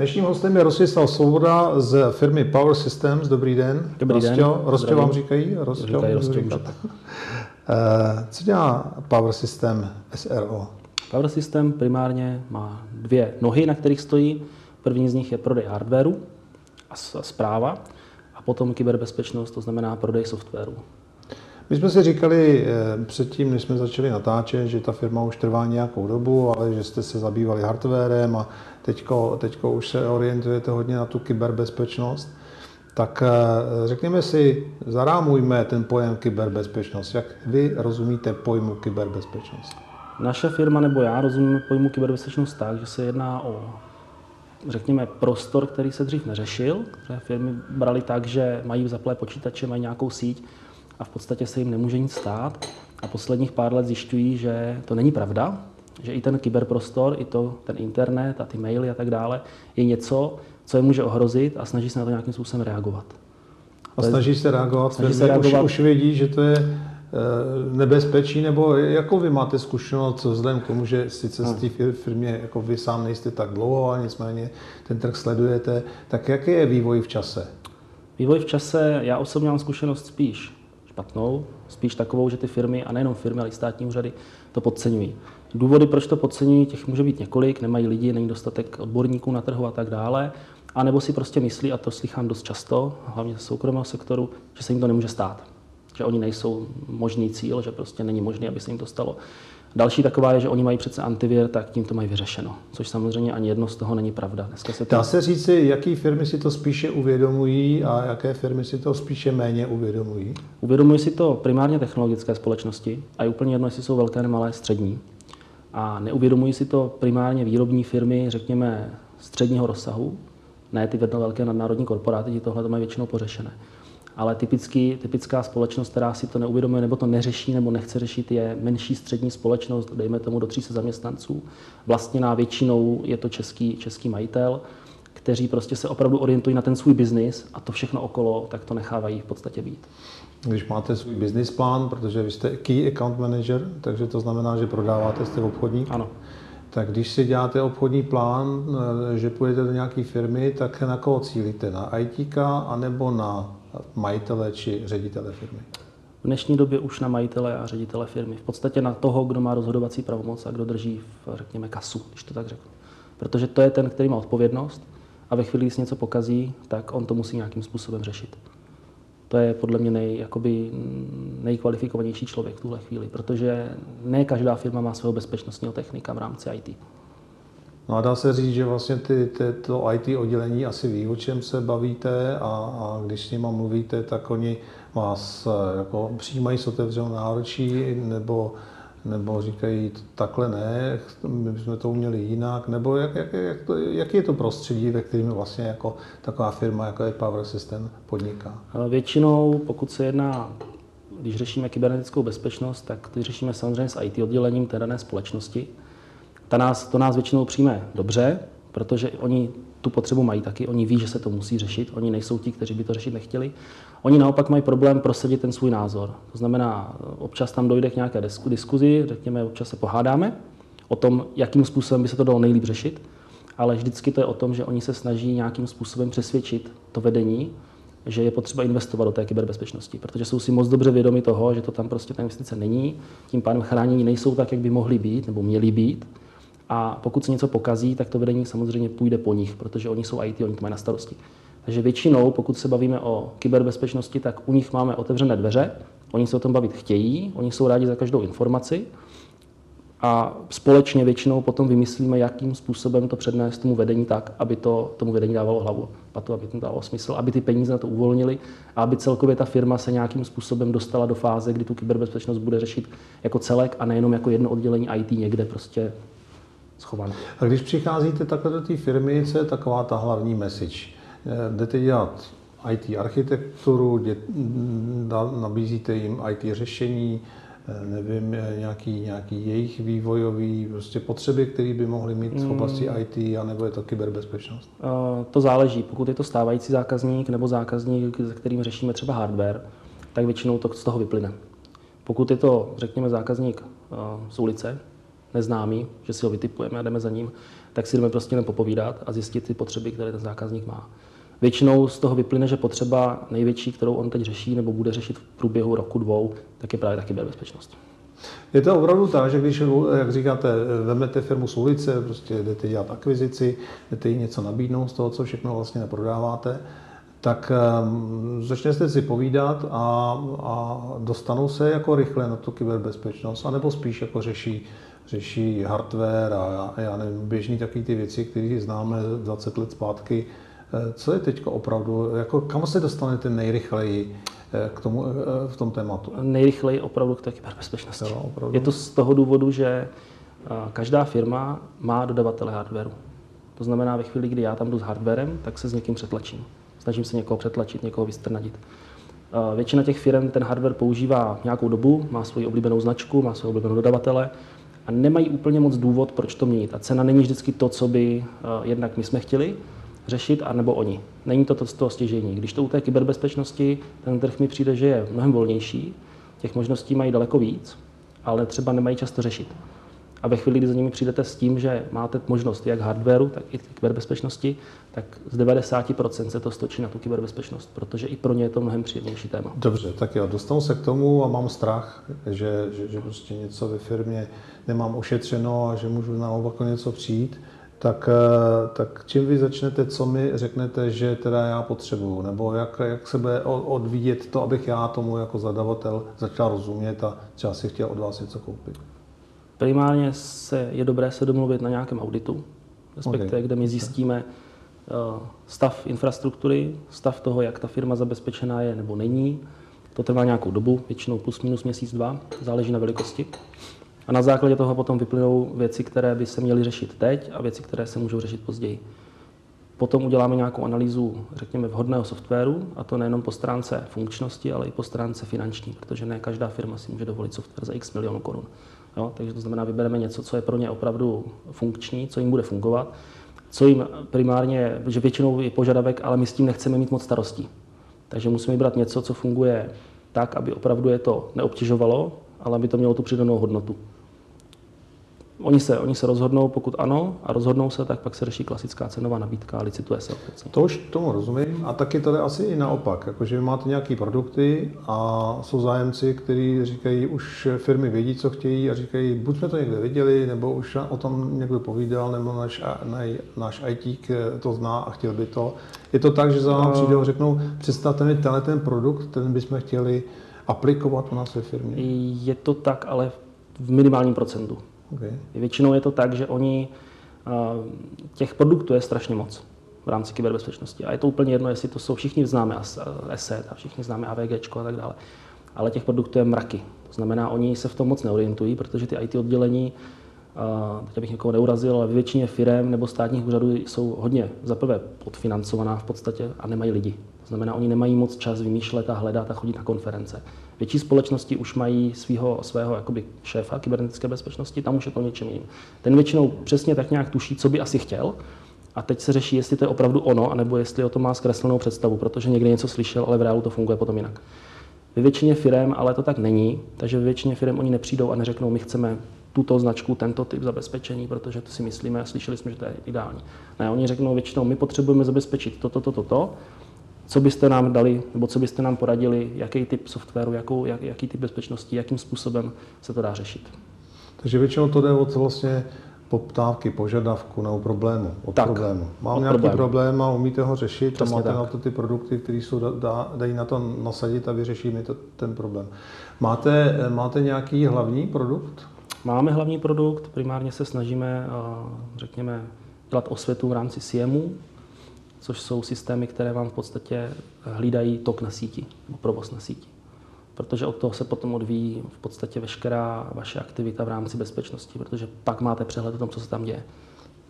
Dnešním hostem je Rostislav Svoboda z firmy Power Systems. Dobrý den. Dobrý Rostio, den. Rostio vám říkají? Rostio, Říkají můžete. Eh, Co dělá Power System SRO? Power System primárně má dvě nohy, na kterých stojí. První z nich je prodej hardwareu a zpráva a potom kyberbezpečnost, to znamená prodej softwaru. My jsme si říkali eh, předtím, než jsme začali natáčet, že ta firma už trvá nějakou dobu, ale že jste se zabývali hardwarem a teďko, teďko už se orientujete hodně na tu kyberbezpečnost. Tak eh, řekněme si, zarámujme ten pojem kyberbezpečnost. Jak vy rozumíte pojmu kyberbezpečnost? Naše firma nebo já rozumím pojmu kyberbezpečnost tak, že se jedná o řekněme, prostor, který se dřív neřešil, které firmy brali tak, že mají zaplé počítače, mají nějakou síť a v podstatě se jim nemůže nic stát. A posledních pár let zjišťují, že to není pravda, že i ten kyberprostor, i to, ten internet a ty maily a tak dále je něco, co je může ohrozit a snaží se na to nějakým způsobem reagovat. A snaží se reagovat, Snaží se reagovat. Už, už vědí, že to je eh, nebezpečí, nebo jakou vy máte zkušenost vzhledem k tomu, že sice z té fir- firmě jako vy sám nejste tak dlouho, ale nicméně ten trh sledujete, tak jaký je vývoj v čase? Vývoj v čase, já osobně mám zkušenost spíš špatnou, spíš takovou, že ty firmy, a nejenom firmy, ale i státní úřady, to podceňují. Důvody, proč to podceňují, těch může být několik, nemají lidi, není dostatek odborníků na trhu a tak dále, a nebo si prostě myslí, a to slychám dost často, hlavně ze soukromého sektoru, že se jim to nemůže stát. Že oni nejsou možný cíl, že prostě není možné, aby se jim to stalo. Další taková je, že oni mají přece antivir, tak tím to mají vyřešeno. Což samozřejmě ani jedno z toho není pravda. Dneska se to Dá se říci, jaký firmy si to spíše uvědomují a jaké firmy si to spíše méně uvědomují? Uvědomují si to primárně technologické společnosti a je úplně jedno, jestli jsou velké nebo malé, střední. A neuvědomují si to primárně výrobní firmy, řekněme, středního rozsahu, ne ty velké nadnárodní korporáty, ti tohle to mají většinou pořešené. Ale typický, typická společnost, která si to neuvědomuje nebo to neřeší nebo nechce řešit, je menší střední společnost, dejme tomu do 300 zaměstnanců. Vlastněná většinou je to český, český majitel, kteří prostě se opravdu orientují na ten svůj biznis a to všechno okolo, tak to nechávají v podstatě být. Když máte svůj business plán, protože vy jste key account manager, takže to znamená, že prodáváte, jste obchodník, Ano. tak když si děláte obchodní plán, eh, že půjdete do nějaké firmy, tak na koho cílíte? Na IT anebo na majitele či ředitele firmy? V dnešní době už na majitele a ředitele firmy. V podstatě na toho, kdo má rozhodovací pravomoc a kdo drží, v, řekněme, kasu, když to tak řeknu. Protože to je ten, který má odpovědnost a ve chvíli, kdy se něco pokazí, tak on to musí nějakým způsobem řešit. To je podle mě nej, jakoby nejkvalifikovanější člověk v tuhle chvíli, protože ne každá firma má svého bezpečnostního technika v rámci IT. No a dá se říct, že vlastně ty, ty, to IT oddělení asi ví, o čem se bavíte a, a když s nimi mluvíte, tak oni vás eh, jako přijímají s otevřenou náručí nebo, nebo říkají takhle ne, my bychom to uměli jinak, nebo jak, jak, jak to, jaký je to prostředí, ve kterém vlastně jako taková firma, jako je Power System, podniká? Většinou, pokud se jedná, když řešíme kybernetickou bezpečnost, tak to řešíme samozřejmě s IT oddělením té dané společnosti. Ta nás, to nás většinou přijme dobře, protože oni tu potřebu mají taky, oni ví, že se to musí řešit, oni nejsou ti, kteří by to řešit nechtěli. Oni naopak mají problém prosadit ten svůj názor. To znamená, občas tam dojde k nějaké disku- diskuzi, řekněme, občas se pohádáme o tom, jakým způsobem by se to dalo nejlíp řešit, ale vždycky to je o tom, že oni se snaží nějakým způsobem přesvědčit to vedení, že je potřeba investovat do té kyberbezpečnosti, protože jsou si moc dobře vědomi toho, že to tam prostě ta investice není, tím pádem chránění nejsou tak, jak by mohly být nebo měly být. A pokud se něco pokazí, tak to vedení samozřejmě půjde po nich, protože oni jsou IT, oni to mají na starosti. Takže většinou, pokud se bavíme o kyberbezpečnosti, tak u nich máme otevřené dveře, oni se o tom bavit chtějí, oni jsou rádi za každou informaci a společně většinou potom vymyslíme, jakým způsobem to přednést tomu vedení tak, aby to tomu vedení dávalo hlavu, patu, aby to dávalo smysl, aby ty peníze na to uvolnili a aby celkově ta firma se nějakým způsobem dostala do fáze, kdy tu kyberbezpečnost bude řešit jako celek a nejenom jako jedno oddělení IT někde prostě schované. A když přicházíte takhle do té firmy, co je taková ta hlavní message? Eh, Jdete dělat IT architekturu, dě, nabízíte jim IT řešení, eh, nevím, eh, nějaký, nějaký jejich vývojový prostě potřeby, které by mohly mít v oblasti IT, anebo je to kyberbezpečnost? To záleží. Pokud je to stávající zákazník nebo zákazník, se kterým řešíme třeba hardware, tak většinou to z toho vyplyne. Pokud je to, řekněme, zákazník z ulice, neznámý, že si ho vytipujeme a jdeme za ním, tak si jdeme prostě jenom popovídat a zjistit ty potřeby, které ten zákazník má. Většinou z toho vyplyne, že potřeba největší, kterou on teď řeší nebo bude řešit v průběhu roku, dvou, tak je právě taky bezpečnost. Je to opravdu tak, že když, jak říkáte, vezmete firmu z ulice, prostě jdete dělat akvizici, jdete jí něco nabídnout z toho, co všechno vlastně neprodáváte, tak um, začnete si povídat a, a dostanou se jako rychle na tu kyberbezpečnost, anebo spíš jako řeší, řeší hardware a já nevím, běžný taky ty věci, které známe 20 let zpátky. Eh, co je teď opravdu, jako kam se dostanete nejrychleji eh, k tomu, eh, v tom tématu? Nejrychleji opravdu k té kyberbezpečnosti. Jo, opravdu. Je to z toho důvodu, že každá firma má dodavatele hardwareu. To znamená, ve chvíli, kdy já tam jdu s hardwarem, tak se s někým přetlačím. Snažím se někoho přetlačit, někoho vystrnadit. Většina těch firm ten hardware používá nějakou dobu, má svoji oblíbenou značku, má svou oblíbenou dodavatele a nemají úplně moc důvod, proč to měnit. A cena není vždycky to, co by jednak my jsme chtěli, řešit, anebo oni. Není to to z toho stěžení. Když to u té kyberbezpečnosti, ten trh mi přijde, že je mnohem volnější, těch možností mají daleko víc, ale třeba nemají často řešit. A ve chvíli, kdy za nimi přijdete s tím, že máte možnost jak hardwareu, tak i kyberbezpečnosti, tak z 90% se to stočí na tu kyberbezpečnost, protože i pro ně je to mnohem příjemnější téma. Dobře, tak jo, dostanu se k tomu a mám strach, že, že, že prostě něco ve firmě nemám ošetřeno a že můžu naopak něco přijít tak, eh, tak čím vy začnete, co mi řeknete, že teda já potřebuju, nebo jak, jak se bude odvíjet to, abych já tomu jako zadavatel začal rozumět a třeba si chtěl od vás něco koupit? Primárně se, je dobré se domluvit na nějakém auditu, respektive okay. kde my zjistíme uh, stav infrastruktury, stav toho, jak ta firma zabezpečená je nebo není. To trvá nějakou dobu, většinou plus minus měsíc, dva, záleží na velikosti. A na základě toho potom vyplynou věci, které by se měly řešit teď a věci, které se můžou řešit později. Potom uděláme nějakou analýzu, řekněme, vhodného softwaru, a to nejenom po stránce funkčnosti, ale i po stránce finanční, protože ne každá firma si může dovolit software za x milionů korun. Jo, takže to znamená, vybereme něco, co je pro ně opravdu funkční, co jim bude fungovat, co jim primárně, že většinou je požadavek, ale my s tím nechceme mít moc starostí. Takže musíme vybrat něco, co funguje tak, aby opravdu je to neobtěžovalo, ale aby to mělo tu přidanou hodnotu. Oni se, oni se rozhodnou, pokud ano, a rozhodnou se, tak pak se řeší klasická cenová nabídka a licituje se opět. To už tomu rozumím. A taky to je asi i naopak. Jakože vy máte nějaké produkty a jsou zájemci, kteří říkají, už firmy vědí, co chtějí a říkají, buď jsme to někde viděli, nebo už o tom někdo povídal, nebo náš, náš IT to zná a chtěl by to. Je to tak, že za vám přijde a řeknou, představte mi tenhle ten produkt, ten bychom chtěli aplikovat u nás ve firmě? Je to tak, ale v minimálním procentu. Okay. Většinou je to tak, že oni, těch produktů je strašně moc v rámci kyberbezpečnosti. A je to úplně jedno, jestli to jsou, všichni známe ESET a všichni známe AVG a tak dále. Ale těch produktů je mraky. To znamená, oni se v tom moc neorientují, protože ty IT oddělení, teď abych někoho neurazil, ale většině firm nebo státních úřadů jsou hodně zaprvé podfinancovaná v podstatě a nemají lidi. To znamená, oni nemají moc čas vymýšlet a hledat a chodit na konference. Větší společnosti už mají svého, svého jakoby šéfa kybernetické bezpečnosti, tam už je to něčem jiným. Ten většinou přesně tak nějak tuší, co by asi chtěl, a teď se řeší, jestli to je opravdu ono, anebo jestli o tom má zkreslenou představu, protože někdy něco slyšel, ale v reálu to funguje potom jinak. Ve většině firm ale to tak není, takže ve většině firm oni nepřijdou a neřeknou, my chceme tuto značku, tento typ zabezpečení, protože to si myslíme a slyšeli jsme, že to je ideální. Ne, oni řeknou většinou, my potřebujeme zabezpečit toto, toto, toto, co byste nám dali, nebo co byste nám poradili, jaký typ softwaru, jakou, jak, jaký typ bezpečnosti, jakým způsobem se to dá řešit. Takže většinou to jde od vlastně poptávky, požadavku nebo problému. Od tak, problému. Mám od nějaký problému. problém a umíte ho řešit Přesně a máte tak. na to ty produkty, které jsou dá, dají na to nasadit a vyřeší mi to, ten problém. Máte, máte nějaký hlavní produkt? Máme hlavní produkt, primárně se snažíme, řekněme, dělat osvětu v rámci SIEMu, což jsou systémy, které vám v podstatě hlídají tok na síti, nebo provoz na síti. Protože od toho se potom odvíjí v podstatě veškerá vaše aktivita v rámci bezpečnosti, protože pak máte přehled o tom, co se tam děje.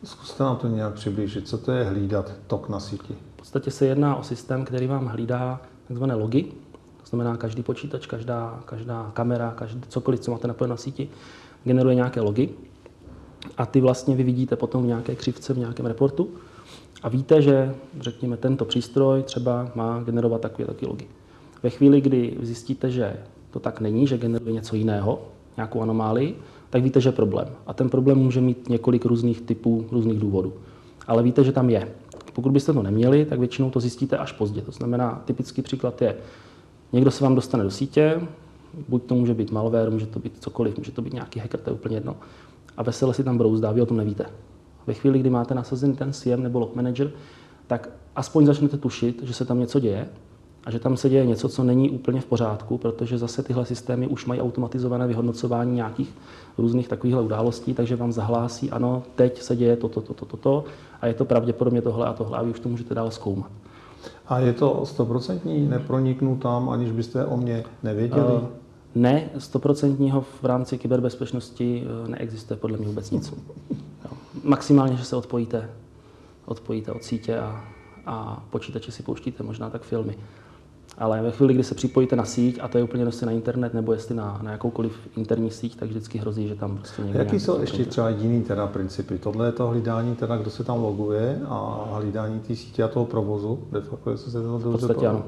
Zkuste nám to nějak přiblížit. Co to je hlídat tok na síti? V podstatě se jedná o systém, který vám hlídá tzv. logy, to znamená každý počítač, každá, každá kamera, každý, cokoliv, co máte napojeno na síti, generuje nějaké logy a ty vlastně vy vidíte potom v nějaké křivce, v nějakém reportu a víte, že řekněme tento přístroj třeba má generovat takové taky logy. Ve chvíli, kdy zjistíte, že to tak není, že generuje něco jiného, nějakou anomálii, tak víte, že je problém. A ten problém může mít několik různých typů, různých důvodů. Ale víte, že tam je. Pokud byste to neměli, tak většinou to zjistíte až pozdě. To znamená, typický příklad je, někdo se vám dostane do sítě, buď to může být malware, může to být cokoliv, může to být nějaký hacker, to je úplně jedno, a vesele si tam brouzdá, vy o tom nevíte. Ve chvíli, kdy máte nasazený ten CM nebo log manager, tak aspoň začnete tušit, že se tam něco děje a že tam se děje něco, co není úplně v pořádku, protože zase tyhle systémy už mají automatizované vyhodnocování nějakých různých takovýchhle událostí, takže vám zahlásí, ano, teď se děje toto, toto, toto, to, a je to pravděpodobně tohle a tohle a vy už to můžete dál zkoumat. A je to stoprocentní, neproniknu tam, aniž byste o mě nevěděli? Uh, ne, stoprocentního v rámci kyberbezpečnosti eh, neexistuje podle mě vůbec nic. Maximálně, že se odpojíte, odpojíte od sítě a, a počítače si pouštíte možná tak filmy. Ale ve chvíli, kdy se připojíte na síť, a to je úplně jestli na internet nebo jestli na, na jakoukoliv interní síť, tak vždycky hrozí, že tam prostě někde Jaký jsou ještě třeba jiný teda principy? Tohle je to hlídání, teda, kdo se tam loguje a hlídání té sítě a toho provozu, de facto, jestli se to dobře ano.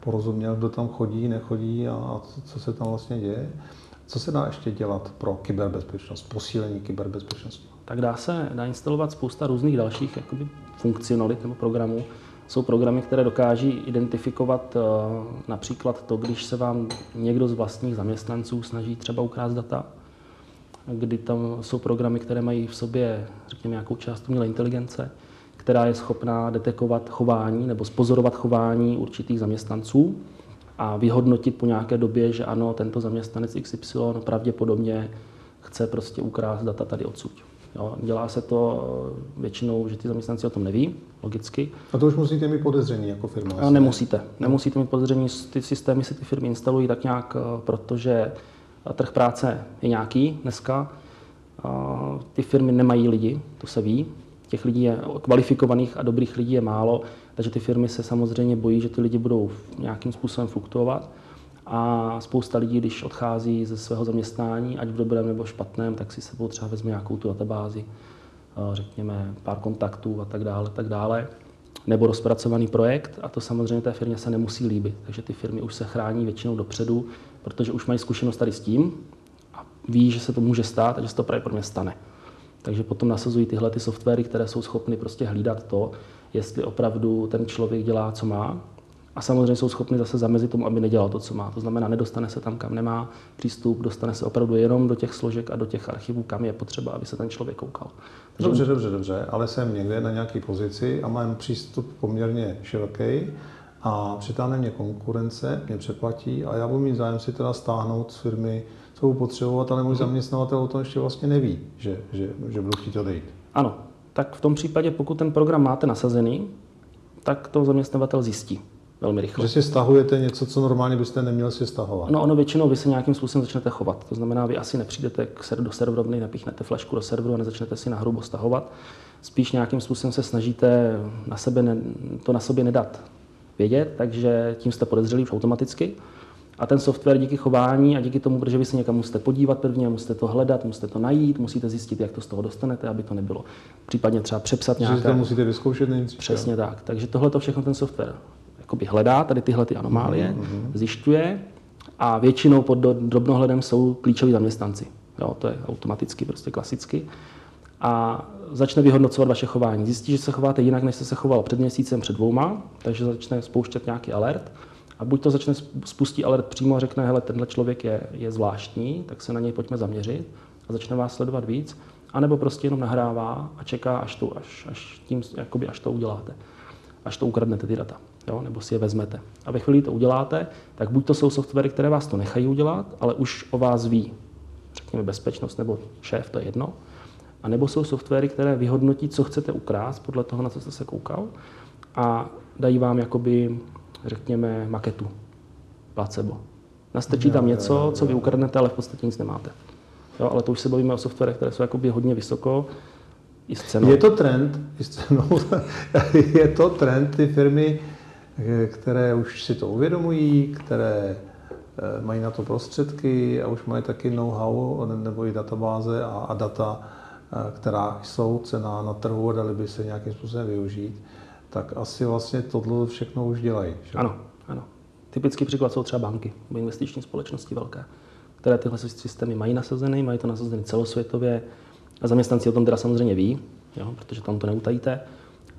porozuměl, kdo tam chodí, nechodí a co se tam vlastně děje. Co se dá ještě dělat pro kyberbezpečnost, posílení kyberbezpečnosti? Tak dá se dá instalovat spousta různých dalších jakoby, funkcionalit nebo programů, jsou programy, které dokáží identifikovat eh, například to, když se vám někdo z vlastních zaměstnanců snaží třeba ukrást data, kdy tam jsou programy, které mají v sobě, řekněme, nějakou část umělé inteligence, která je schopná detekovat chování nebo spozorovat chování určitých zaměstnanců a vyhodnotit po nějaké době, že ano, tento zaměstnanec XY pravděpodobně chce prostě ukrást data tady odsud. Jo, dělá se to většinou, že ty zaměstnanci o tom neví, logicky. A to už musíte mít podezření jako firma? A nemusíte. Nemusíte mít podezření. Ty systémy si ty firmy instalují tak nějak, eh, protože trh práce je nějaký dneska. Ty firmy nemají lidi, to se ví. Těch lidí je kvalifikovaných a dobrých lidí je málo, takže ty firmy se samozřejmě bojí, že ty lidi budou nějakým způsobem fluktuovat. A spousta lidí, když odchází ze svého zaměstnání, ať v dobrém nebo špatném, tak si sebou třeba vezme nějakou tu databázi, eh, řekněme pár kontaktů a tak dále, tak dále. Nebo rozpracovaný projekt a to samozřejmě té firmě se nemusí líbit. Takže ty firmy už se chrání většinou dopředu, protože už mají zkušenost tady s tím a ví, že se to může stát a že se to pravděpodobně stane. Takže potom nasazují tyhle ty softwary, které jsou schopny prostě hlídat to, jestli opravdu ten člověk dělá, co má a samozřejmě jsou schopni zase zamezit tomu, aby nedělal to, co má. To znamená, nedostane se tam, kam nemá přístup, dostane se opravdu jenom do těch složek a do těch archivů, kam je potřeba, aby se ten člověk koukal. Takže... Dobře, dobře, dobře, ale jsem někde na nějaké pozici a mám přístup poměrně široký a přitáhne mě konkurence, mě přeplatí a já budu mít zájem si teda stáhnout z firmy, co budu potřebovat, ale můj zaměstnavatel o tom ještě vlastně neví, že, že, že budu chtít odejít. Ano, tak v tom případě, pokud ten program máte nasazený, tak to zaměstnavatel zjistí velmi rychle. Že si stahujete něco, co normálně byste neměl si stahovat. No ono většinou vy se nějakým způsobem začnete chovat. To znamená, vy asi nepřijdete k ser- do serverovny, napíchnete flašku do serveru a nezačnete si nahrubo stahovat. Spíš nějakým způsobem se snažíte na sebe ne, to na sobě nedat vědět, takže tím jste podezřelí už automaticky. A ten software díky chování a díky tomu, že vy se někam musíte podívat prvně, musíte to hledat, musíte to najít, musíte zjistit, jak to z toho dostanete, aby to nebylo. Případně třeba přepsat nějaké... Že to musíte vyzkoušet nejdřív. Přesně tak. Takže tohle to všechno ten software jakoby hledá tady tyhle ty anomálie, mm-hmm. zjišťuje a většinou pod drobnohledem jsou klíčoví zaměstnanci. Jo, to je automaticky, prostě klasicky. A začne vyhodnocovat vaše chování. Zjistí, že se chováte jinak, než jste se choval před měsícem, před dvouma, takže začne spouštět nějaký alert. A buď to začne spustit alert přímo a řekne, hele, tenhle člověk je, je zvláštní, tak se na něj pojďme zaměřit. A začne vás sledovat víc, anebo prostě jenom nahrává a čeká, až to, až, až, tím, jakoby, až to uděláte, až to ukradnete ty data jo, nebo si je vezmete. A ve chvíli to uděláte, tak buď to jsou softwary, které vás to nechají udělat, ale už o vás ví, řekněme bezpečnost nebo šéf, to je jedno, a nebo jsou softwary, které vyhodnotí, co chcete ukrást podle toho, na co jste se koukal a dají vám jakoby, řekněme, maketu, placebo. Nastrčí tam něco, co vy ukradnete, ale v podstatě nic nemáte. Jo, ale to už se bavíme o softwarech, které jsou jakoby hodně vysoko, i s cenou. Je to trend, i s cenou, je to trend, ty firmy které už si to uvědomují, které eh, mají na to prostředky a už mají taky know-how nebo i databáze a, a data, eh, která jsou cená na trhu a dali by se nějakým způsobem využít, tak asi vlastně tohle všechno už dělají. Že? Ano, ano. Typický příklad jsou třeba banky nebo investiční společnosti velké, které tyhle systémy mají nasazeny, mají to nasazeny celosvětově. A zaměstnanci o tom teda samozřejmě ví, jo, protože tam to neutajíte.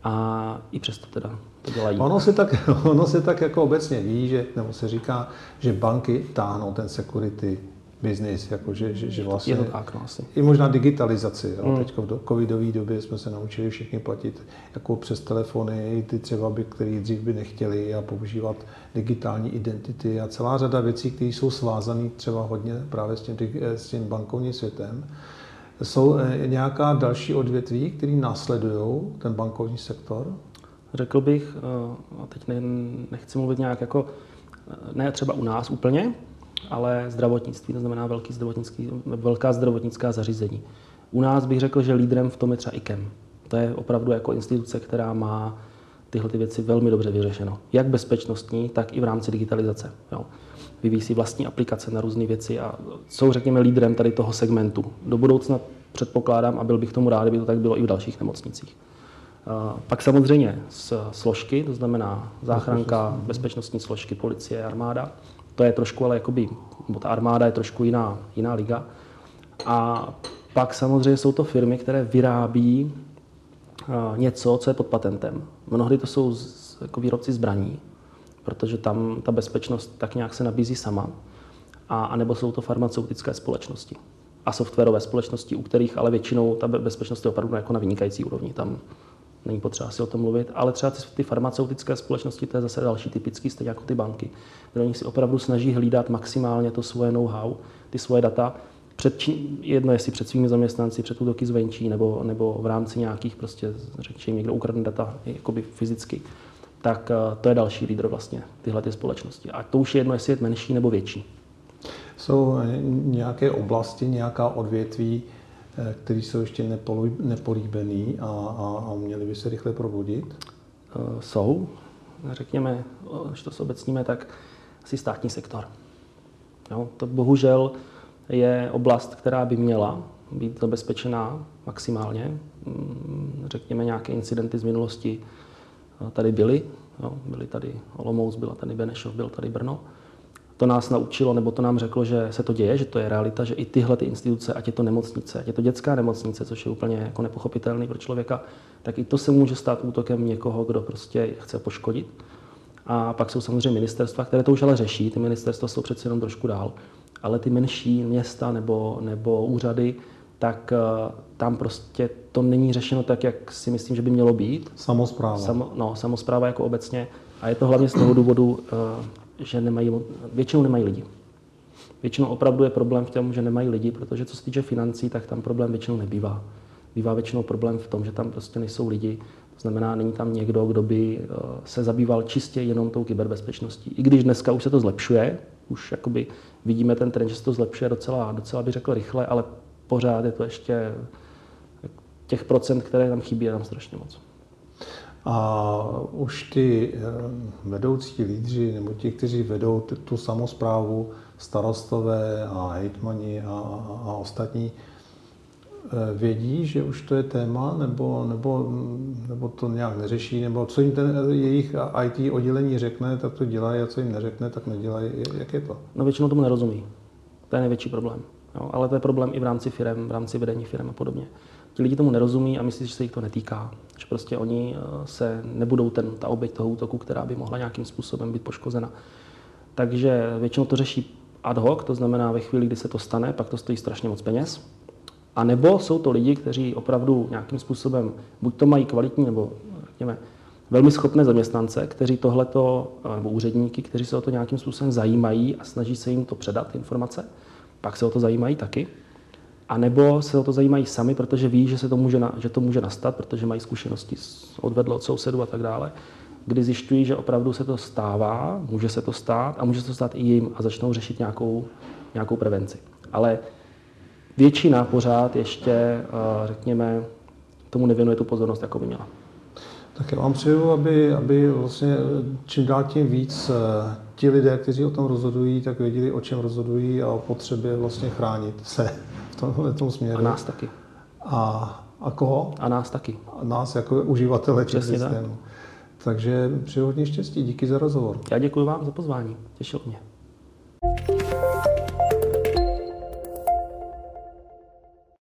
A i přesto teda to dělají. Ono se tak, ono se tak jako obecně ví, že, nebo se říká, že banky táhnou ten security business, jako že, že, že vlastně... Je to tak, no asi. I možná digitalizaci. Jo. Hmm. Teď v covidové době jsme se naučili všichni platit jako přes telefony, i ty třeba, by, který dřív by nechtěli a používat digitální identity a celá řada věcí, které jsou svázané třeba hodně právě s tím, s tím bankovním světem. Jsou eh, nějaká další odvětví, které následují ten bankovní sektor? Řekl bych, eh, a teď nechci mluvit nějak jako, eh, ne třeba u nás úplně, ale zdravotnictví, to znamená velký zdravotnický, velká zdravotnická zařízení. U nás bych řekl, že lídrem v tom je třeba IKEM. To je opravdu jako instituce, která má tyhle ty věci velmi dobře vyřešeno. Jak bezpečnostní, tak i v rámci digitalizace. Jo. Vyvíjí si vlastní aplikace na různé věci a jsou, řekněme, lídrem tady toho segmentu. Do budoucna předpokládám a byl bych tomu rád, kdyby to tak bylo i v dalších nemocnicích. Pak samozřejmě z složky, to znamená záchranka, bezpečnostní složky, policie, armáda. To je trošku, ale jakoby, bo ta armáda je trošku jiná, jiná liga. A pak samozřejmě jsou to firmy, které vyrábí něco, co je pod patentem. Mnohdy to jsou jako výrobci zbraní, protože tam ta bezpečnost tak nějak se nabízí sama. A, a nebo jsou to farmaceutické společnosti a softwarové společnosti, u kterých ale většinou ta bezpečnost je opravdu jako na vynikající úrovni. Tam není potřeba si o tom mluvit, ale třeba ty farmaceutické společnosti, to je zase další typický, stejně jako ty banky, kde oni si opravdu snaží hlídat maximálně to svoje know-how, ty svoje data, před či, jedno jestli před svými zaměstnanci, před útoky zvenčí, nebo, nebo v rámci nějakých, prostě, řekněme, někdo ukradne data jakoby fyzicky, tak eh, to je další lídr vlastně tyhle ty společnosti. A to už je jedno, jestli je menší nebo větší. Jsou nějaké oblasti, nějaká odvětví, eh, které jsou ještě nepolíbený a, a, a měly by se rychle probudit? Eh, jsou. Řekněme, když to obecníme, tak asi státní sektor. Jo, to bohužel je oblast, která by měla být zabezpečená maximálně. Mm, řekněme, nějaké incidenty z minulosti eh, tady byly. Jo, byly tady Olomouc, byla tady Benešov, byl tady Brno to nás naučilo, nebo to nám řeklo, že se to děje, že to je realita, že i tyhle ty instituce, ať je to nemocnice, ať je to dětská nemocnice, což je úplně jako nepochopitelný pro člověka, tak i to se může stát útokem někoho, kdo prostě chce poškodit. A pak jsou samozřejmě ministerstva, které to už ale řeší, ty ministerstva jsou přece jenom trošku dál. Ale ty menší města nebo, nebo úřady, tak uh, tam prostě to není řešeno tak, jak si myslím, že by mělo být. Samozpráva. Samo, no, samozpráva jako obecně. A je to hlavně z toho důvodu, uh, že nemají, většinou nemají lidi. Většinou opravdu je problém v tom, že nemají lidi, protože co se týče financí, tak tam problém většinou nebývá. Bývá většinou problém v tom, že tam prostě nejsou lidi, to znamená, není tam někdo, kdo by eh, se zabýval čistě jenom tou kyberbezpečností. I když dneska už se to zlepšuje, už jakoby vidíme ten trend, že se to zlepšuje docela, docela bych řekl rychle, ale pořád je to ještě těch procent, které tam chybí, je tam strašně moc. A už ty eh, vedoucí lídři, nebo ti, kteří vedou tu samozprávu, starostové a hejtmani a, a, ostatní, eh, vědí, že už to je téma, nebo, nebo, nebo to nějak neřeší, nebo co jim ten jejich IT oddělení řekne, tak to dělají, a co jim neřekne, tak nedělají. Jak je to? No většinou tomu nerozumí. To je největší problém. Jo, ale to je problém i v rámci firm, v rámci vedení firm a podobně. Ti lidi tomu nerozumí a myslí, že se jich to netýká. Že prostě oni eh, se nebudou ten, ta oběť toho útoku, která by mohla nějakým způsobem být poškozena. Takže většinou to řeší ad hoc, to znamená ve chvíli, kdy se to stane, pak to stojí strašně moc peněz. A nebo jsou to lidi, kteří opravdu nějakým způsobem, buď to mají kvalitní, nebo řekněme, velmi schopné zaměstnance, kteří tohleto, eh, nebo úředníky, kteří se o to nějakým způsobem zajímají a snaží se jim to předat, informace, pak se o to zajímají taky. A nebo se o to zajímají sami, protože ví, že, se to může, na, že to může nastat, protože mají zkušenosti odvedlo od sousedů a tak dále, kdy zjišťují, že opravdu se to stává, může se to stát a může se to stát i jim a začnou řešit nějakou, nějakou prevenci. Ale většina pořád ještě, eh, řekněme, tomu nevěnuje tu pozornost, jako by měla. Tak já vám přeju, aby, aby vlastně čím dál tím víc eh, ti lidé, kteří o tom rozhodují, tak věděli, o čem rozhodují a o potřebě vlastně chránit se tomhle tom směru. A nás taky. A, a koho? A nás taky. A nás jako uživatele těch systémů. Tak. Takže přeju hodně štěstí. Díky za rozhovor. Já děkuji vám za pozvání. Těšil mě.